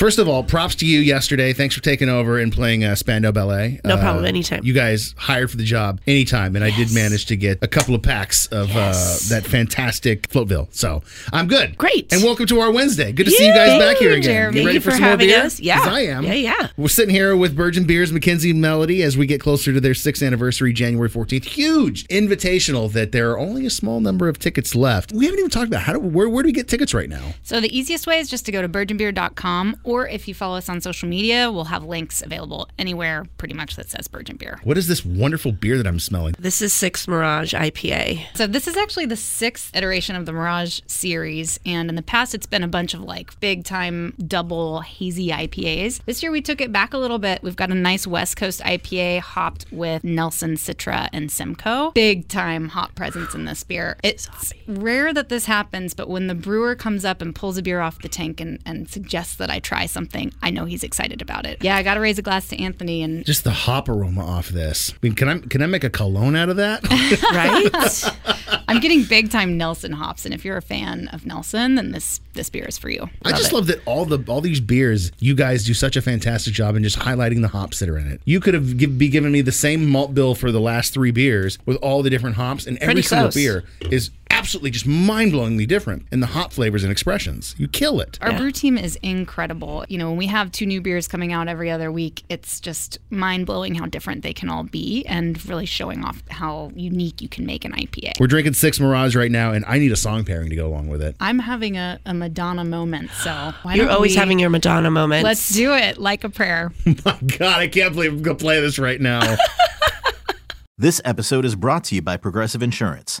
First of all, props to you yesterday. Thanks for taking over and playing uh, Spandau Ballet. No Uh, problem, anytime. You guys hired for the job anytime, and I did manage to get a couple of packs of Yes. uh, that fantastic Floatville. So I'm good. Great. And welcome to our Wednesday. Good to see you guys back here again. Jeremy. You ready Thank you for, for some more having beer? us. Yeah. 'Cause I am. Yeah, yeah. We're sitting here with Virgin Beers, Mackenzie and Melody, as we get closer to their sixth anniversary, January 14th. Huge invitational that there are only a small number of tickets left. We haven't even talked about how do where, where do we get tickets right now? So the easiest way is just to go to virginbeer.com, or if you follow us on social media, we'll have links available anywhere pretty much that says Virgin Beer. What is this wonderful beer that I'm smelling? This is Six Mirage IPA. So this is actually the sixth iteration of the Mirage series, and in the past it's been a bunch of like big time double hazy IPAs. This year we took it back a little bit. We've got a nice West Coast IPA hopped with Nelson, Citra, and Simcoe. Big time hop presence in this beer. It's rare that this happens, but when the brewer comes up and pulls a beer off the tank and, and suggests that I try something, I know he's excited about it. Yeah, I got to raise a glass to Anthony and Just the hop aroma off this. I mean, can I can I make a cologne out of that? Right? I'm getting big time Nelson hops, and if you're a fan of Nelson, then this this beer is for you. I just love that all the all these beers, you guys do such a fantastic job in just highlighting the hops that are in it. You could have give, be giving me the same malt bill for the last three beers with all the different hops, and every Pretty single close. beer is absolutely just mind blowingly different in the hop flavors and expressions. You kill it. Our brew team is incredible. You know, when we have two new beers coming out every other week, it's just mind blowing how different they can all be and really showing off how unique you can make an IPA. We're drinking Six Mirage right now, and I need a song pairing to go along with it. I'm having a, a Madonna moment, so why You're always we- having your Madonna moment. Let's do it like a prayer. My God, I can't believe I'm gonna play this right now. This episode is brought to you by Progressive Insurance.